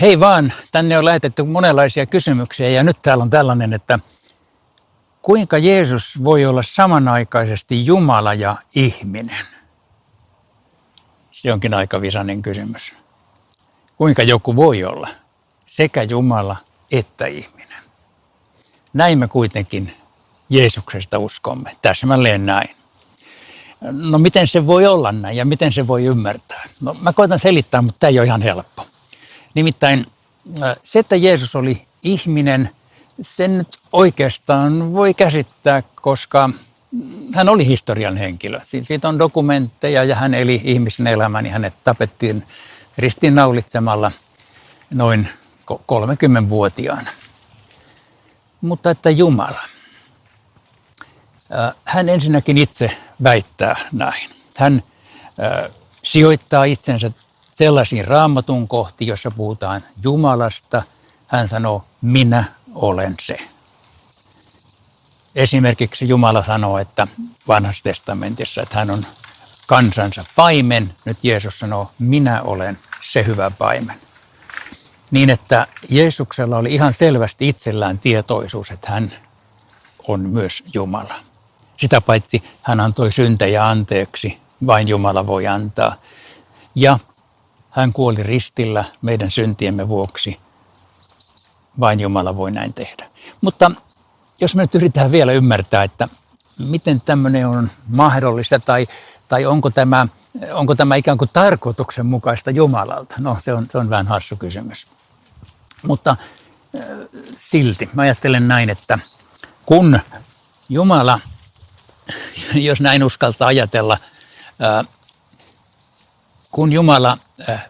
Hei vaan, tänne on lähetetty monenlaisia kysymyksiä ja nyt täällä on tällainen, että kuinka Jeesus voi olla samanaikaisesti Jumala ja ihminen? Se onkin aika visainen kysymys. Kuinka joku voi olla sekä Jumala että ihminen? Näin me kuitenkin Jeesuksesta uskomme, täsmälleen näin. No miten se voi olla näin ja miten se voi ymmärtää? No mä koitan selittää, mutta tämä ei ole ihan helppo. Nimittäin äh, se, että Jeesus oli ihminen, sen nyt oikeastaan voi käsittää, koska hän oli historian henkilö. Siitä on dokumentteja ja hän eli ihmisen elämän ja hänet tapettiin ristiinnaulitsemalla noin 30-vuotiaana. Mutta että Jumala. Äh, hän ensinnäkin itse väittää näin. Hän äh, sijoittaa itsensä sellaisiin raamatun kohti, jossa puhutaan Jumalasta. Hän sanoo, minä olen se. Esimerkiksi Jumala sanoo, että vanhassa testamentissa, että hän on kansansa paimen. Nyt Jeesus sanoo, minä olen se hyvä paimen. Niin, että Jeesuksella oli ihan selvästi itsellään tietoisuus, että hän on myös Jumala. Sitä paitsi hän antoi syntejä anteeksi, vain Jumala voi antaa. Ja hän kuoli ristillä meidän syntiemme vuoksi. Vain Jumala voi näin tehdä. Mutta jos me nyt yritetään vielä ymmärtää, että miten tämmöinen on mahdollista tai, tai onko, tämä, onko tämä ikään kuin tarkoituksenmukaista Jumalalta? No se on, se on vähän hassu kysymys. Mutta äh, silti mä ajattelen näin, että kun Jumala, jos näin uskaltaa ajatella, äh, kun Jumala äh,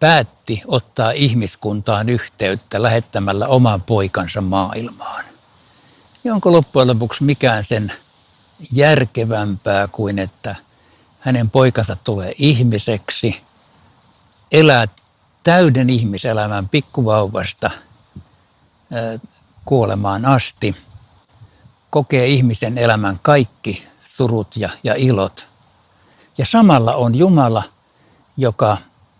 päätti ottaa ihmiskuntaan yhteyttä lähettämällä oman poikansa maailmaan, niin onko loppujen lopuksi mikään sen järkevämpää kuin että hänen poikansa tulee ihmiseksi, elää täyden ihmiselämän pikkuvauvasta äh, kuolemaan asti, kokee ihmisen elämän kaikki surut ja, ja ilot. Ja samalla on Jumala – joka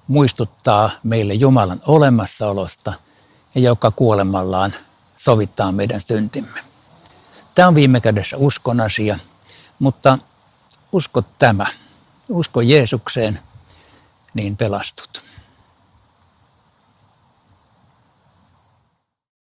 muistuttaa meille Jumalan olemassaolosta ja joka kuolemallaan sovittaa meidän syntimme. Tämä on viime kädessä uskon asia, mutta usko tämä, usko Jeesukseen, niin pelastut.